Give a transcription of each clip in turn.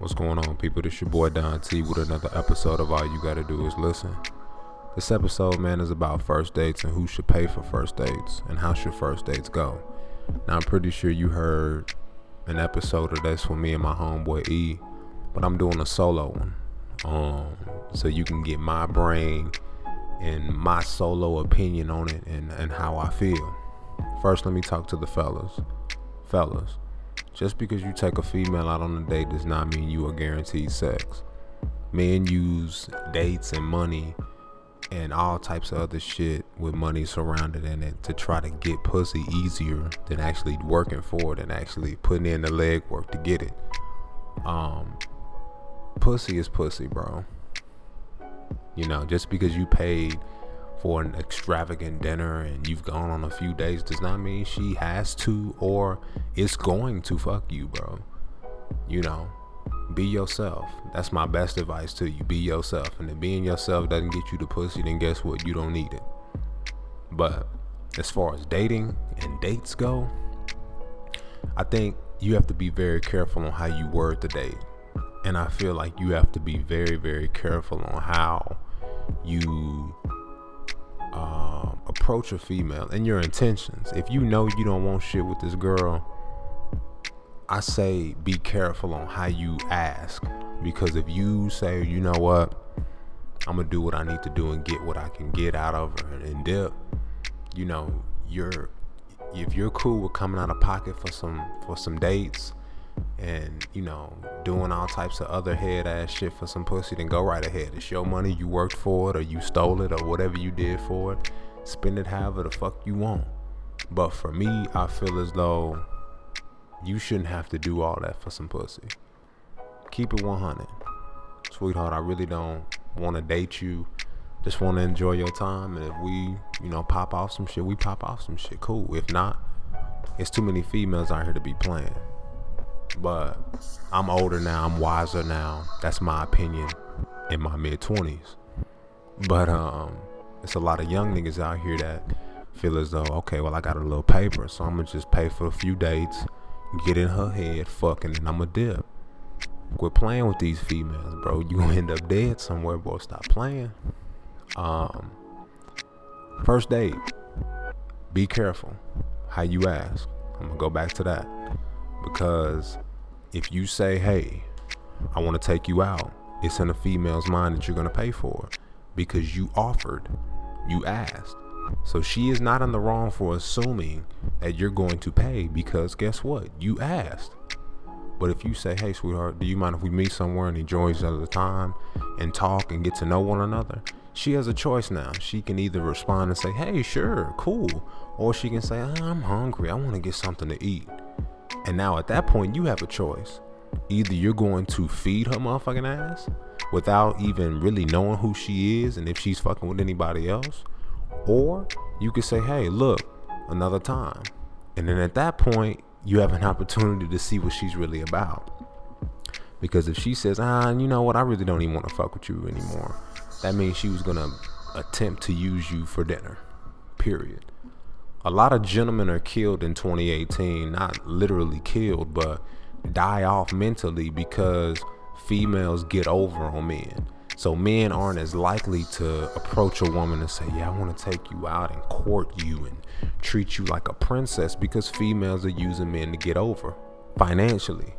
What's going on, people? This your boy Don T with another episode of All You Gotta Do Is Listen. This episode, man, is about first dates and who should pay for first dates and how should first dates go. Now, I'm pretty sure you heard an episode of this with me and my homeboy E, but I'm doing a solo one, um, so you can get my brain and my solo opinion on it and, and how I feel. First, let me talk to the fellas. Fellas, just because you take a female out on a date does not mean you are guaranteed sex. Men use dates and money and all types of other shit with money surrounded in it to try to get pussy easier than actually working for it and actually putting in the legwork to get it. Um, pussy is pussy, bro. You know, just because you paid for an extravagant dinner and you've gone on a few dates does not mean she has to or is going to fuck you, bro. You know, be yourself. That's my best advice to you. Be yourself. And if being yourself doesn't get you the pussy, then guess what? You don't need it. But as far as dating and dates go, I think you have to be very careful on how you word the date. And I feel like you have to be very, very careful on how you um, approach a female and your intentions. If you know you don't want shit with this girl, I say be careful on how you ask. Because if you say, you know what, I'm gonna do what I need to do and get what I can get out of her and dip, you know, you're if you're cool with coming out of pocket for some for some dates and you know doing all types of other head ass shit for some pussy then go right ahead. It's your money you worked for it or you stole it or whatever you did for it. Spend it however the fuck you want. But for me i feel as though you shouldn't have to do all that for some pussy. Keep it 100 sweetheart i really don't want to date you. Just want to enjoy your time and if we you know pop off some shit we pop off some shit. Cool. If not it's too many females out here to be playing but I'm older now. I'm wiser now. That's my opinion in my mid 20s. But um, it's a lot of young niggas out here that feel as though, okay, well, I got a little paper, so I'm gonna just pay for a few dates, get in her head, fucking, and I'm a dip. Quit playing with these females, bro. You end up dead somewhere, bro. Stop playing. Um, first date, be careful how you ask. I'm gonna go back to that because if you say, hey, I want to take you out, it's in a female's mind that you're going to pay for because you offered, you asked. So she is not in the wrong for assuming that you're going to pay because guess what? You asked. But if you say, hey, sweetheart, do you mind if we meet somewhere and enjoy each other's time and talk and get to know one another? She has a choice now. She can either respond and say, hey, sure, cool. Or she can say, ah, I'm hungry. I want to get something to eat. And now at that point, you have a choice. Either you're going to feed her motherfucking ass without even really knowing who she is and if she's fucking with anybody else, or you could say, hey, look, another time. And then at that point, you have an opportunity to see what she's really about. Because if she says, ah, you know what, I really don't even want to fuck with you anymore, that means she was gonna attempt to use you for dinner. Period a lot of gentlemen are killed in 2018 not literally killed but die off mentally because females get over on men. So men aren't as likely to approach a woman and say yeah i want to take you out and court you and treat you like a princess because females are using men to get over financially.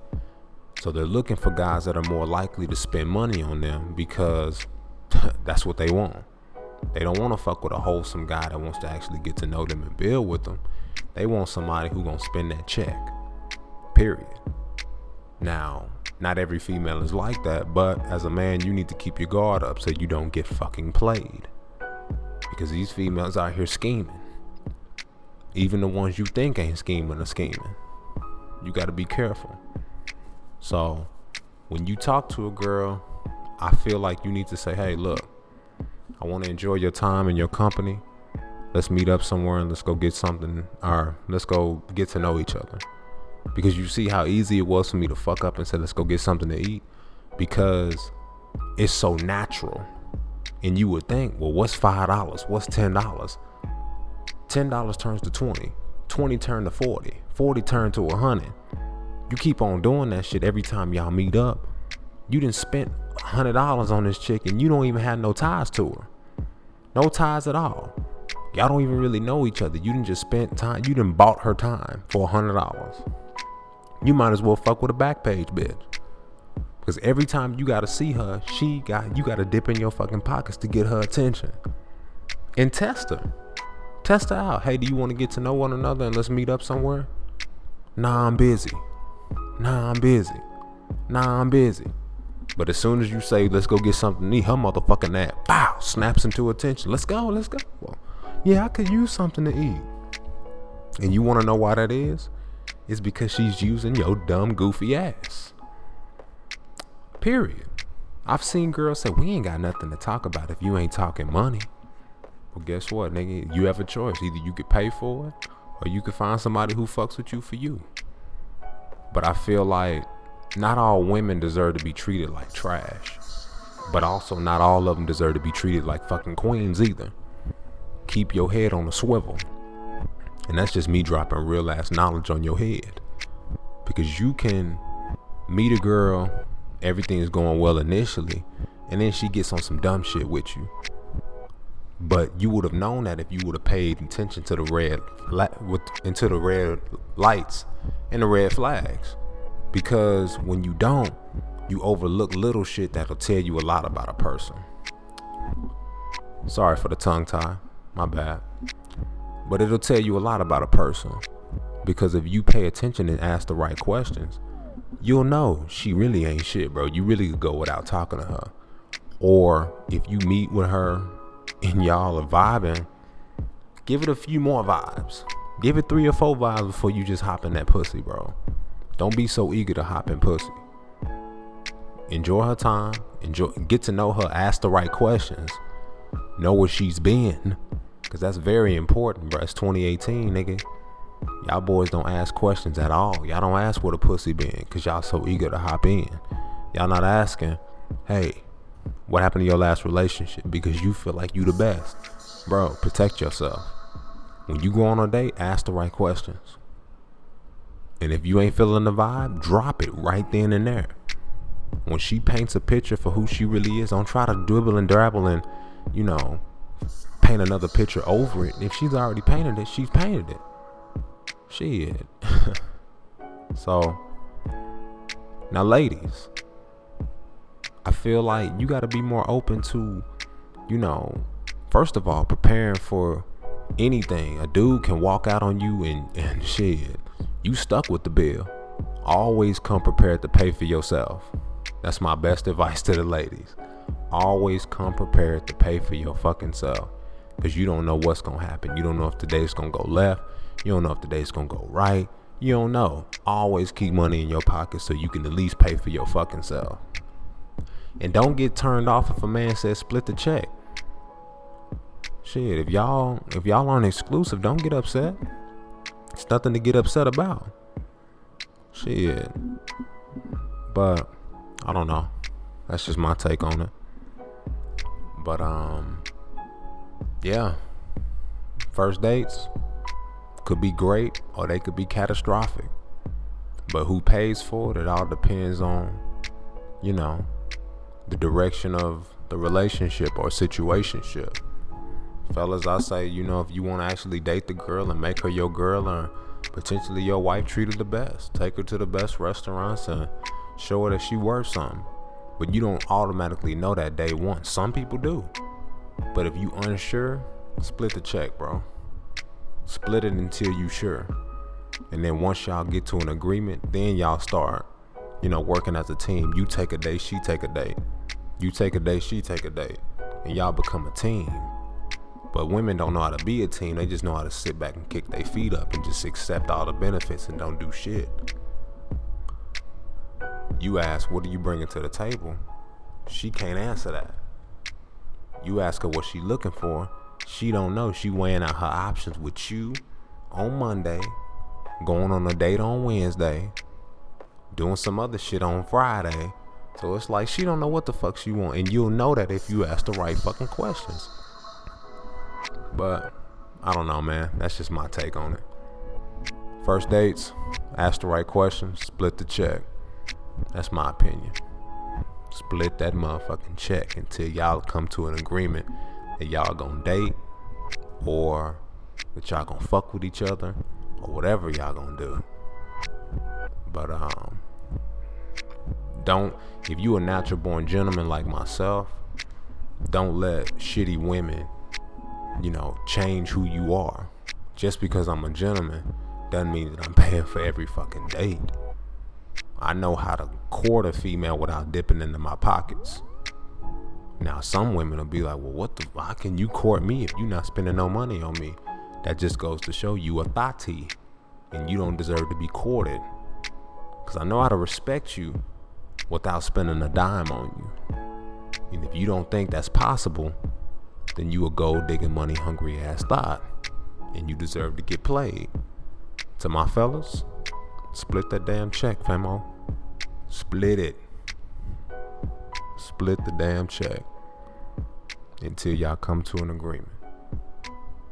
So they're looking for guys that are more likely to spend money on them because that's what they want they don't want to fuck with a wholesome guy that wants to actually get to know them and build with them. They want somebody who gonna spend that check. Period. Now, not every female is like that, but as a man, you need to keep your guard up so you don't get fucking played. Because these females out here scheming. Even the ones you think ain't scheming are scheming. You gotta be careful. So, when you talk to a girl, I feel like you need to say, hey, look, I want to enjoy your time and your company. Let's meet up somewhere and let's go get something or let's go get to know each other. Because you see how easy it was for me to fuck up and say, let's go get something to eat because it's so natural. And you would think, well, what's $5? What's $10? $10 turns to 20, 20 turn to 40, 40 turn to 100. You keep on doing that shit every time y'all meet up. You didn't spend hundred dollars on this chick and you don't even have no ties to her. No ties at all. Y'all don't even really know each other. You didn't just spend time. You didn't bought her time for a hundred dollars. You might as well fuck with a Backpage bitch. Because every time you gotta see her, she got you gotta dip in your fucking pockets to get her attention. And test her. Test her out. Hey, do you want to get to know one another and let's meet up somewhere? Nah, I'm busy. Nah, I'm busy. Nah, I'm busy. But as soon as you say, let's go get something to eat, her motherfucking ass, bow, snaps into attention. Let's go, let's go. Well, yeah, I could use something to eat. And you want to know why that is? It's because she's using your dumb, goofy ass. Period. I've seen girls say, we ain't got nothing to talk about if you ain't talking money. Well, guess what, nigga? You have a choice. Either you could pay for it or you could find somebody who fucks with you for you. But I feel like not all women deserve to be treated like trash. But also, not all of them deserve to be treated like fucking queens either. Keep your head on a swivel. And that's just me dropping real ass knowledge on your head. Because you can meet a girl, everything is going well initially, and then she gets on some dumb shit with you. But you would have known that if you would have paid attention to the red, into the red lights and the red flags because when you don't, you overlook little shit that'll tell you a lot about a person. Sorry for the tongue tie, my bad. But it'll tell you a lot about a person because if you pay attention and ask the right questions, you'll know she really ain't shit, bro. You really could go without talking to her. Or if you meet with her and y'all are vibing, give it a few more vibes. Give it three or four vibes before you just hop in that pussy, bro. Don't be so eager to hop in pussy. Enjoy her time. Enjoy get to know her, ask the right questions. Know where she's been. Cause that's very important, bro. It's 2018, nigga. Y'all boys don't ask questions at all. Y'all don't ask where the pussy been, cause y'all so eager to hop in. Y'all not asking, hey, what happened to your last relationship? Because you feel like you the best. Bro, protect yourself. When you go on a date, ask the right questions. And if you ain't feeling the vibe, drop it right then and there. When she paints a picture for who she really is, don't try to dribble and dabble and, you know, paint another picture over it. If she's already painted it, she's painted it. Shit. so, now, ladies, I feel like you got to be more open to, you know, first of all, preparing for anything. A dude can walk out on you and, and shit you stuck with the bill. Always come prepared to pay for yourself. That's my best advice to the ladies. Always come prepared to pay for your fucking self. Because you don't know what's going to happen. You don't know if today's going to go left. You don't know if today's going to go right. You don't know. Always keep money in your pocket so you can at least pay for your fucking self. And don't get turned off if a man says split the check. Shit, if y'all if y'all aren't exclusive, don't get upset. Nothing to get upset about. Shit. But I don't know. That's just my take on it. But um yeah. First dates could be great or they could be catastrophic. But who pays for it? It all depends on, you know, the direction of the relationship or situationship fellas, I say, you know, if you want to actually date the girl and make her your girl and potentially your wife, treat her the best. Take her to the best restaurants and show her that she worth something. But you don't automatically know that day one. Some people do. But if you unsure, split the check, bro. Split it until you sure. And then once y'all get to an agreement, then y'all start, you know, working as a team. You take a day, she take a day. You take a day, she take a day. And y'all become a team. But women don't know how to be a team. They just know how to sit back and kick their feet up and just accept all the benefits and don't do shit. You ask, what are you bringing to the table? She can't answer that. You ask her what she looking for. She don't know. She weighing out her options with you on Monday, going on a date on Wednesday, doing some other shit on Friday. So it's like she don't know what the fuck she want, and you'll know that if you ask the right fucking questions. But I don't know, man. That's just my take on it. First dates, ask the right questions, split the check. That's my opinion. split that motherfucking check until y'all come to an agreement that y'all gonna date or that y'all gonna fuck with each other or whatever y'all gonna do. But um don't if you a natural born gentleman like myself, don't let shitty women, you know, change who you are. Just because I'm a gentleman doesn't mean that I'm paying for every fucking date. I know how to court a female without dipping into my pockets. Now, some women will be like, well, what the, how can you court me if you're not spending no money on me? That just goes to show you a thotty and you don't deserve to be courted. Because I know how to respect you without spending a dime on you. And if you don't think that's possible, then you a gold digging money hungry ass thought. And you deserve to get played. To my fellas, split that damn check, famo. Split it. Split the damn check until y'all come to an agreement.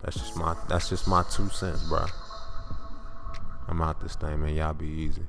That's just my that's just my two cents, bro. I'm out this thing, man. Y'all be easy.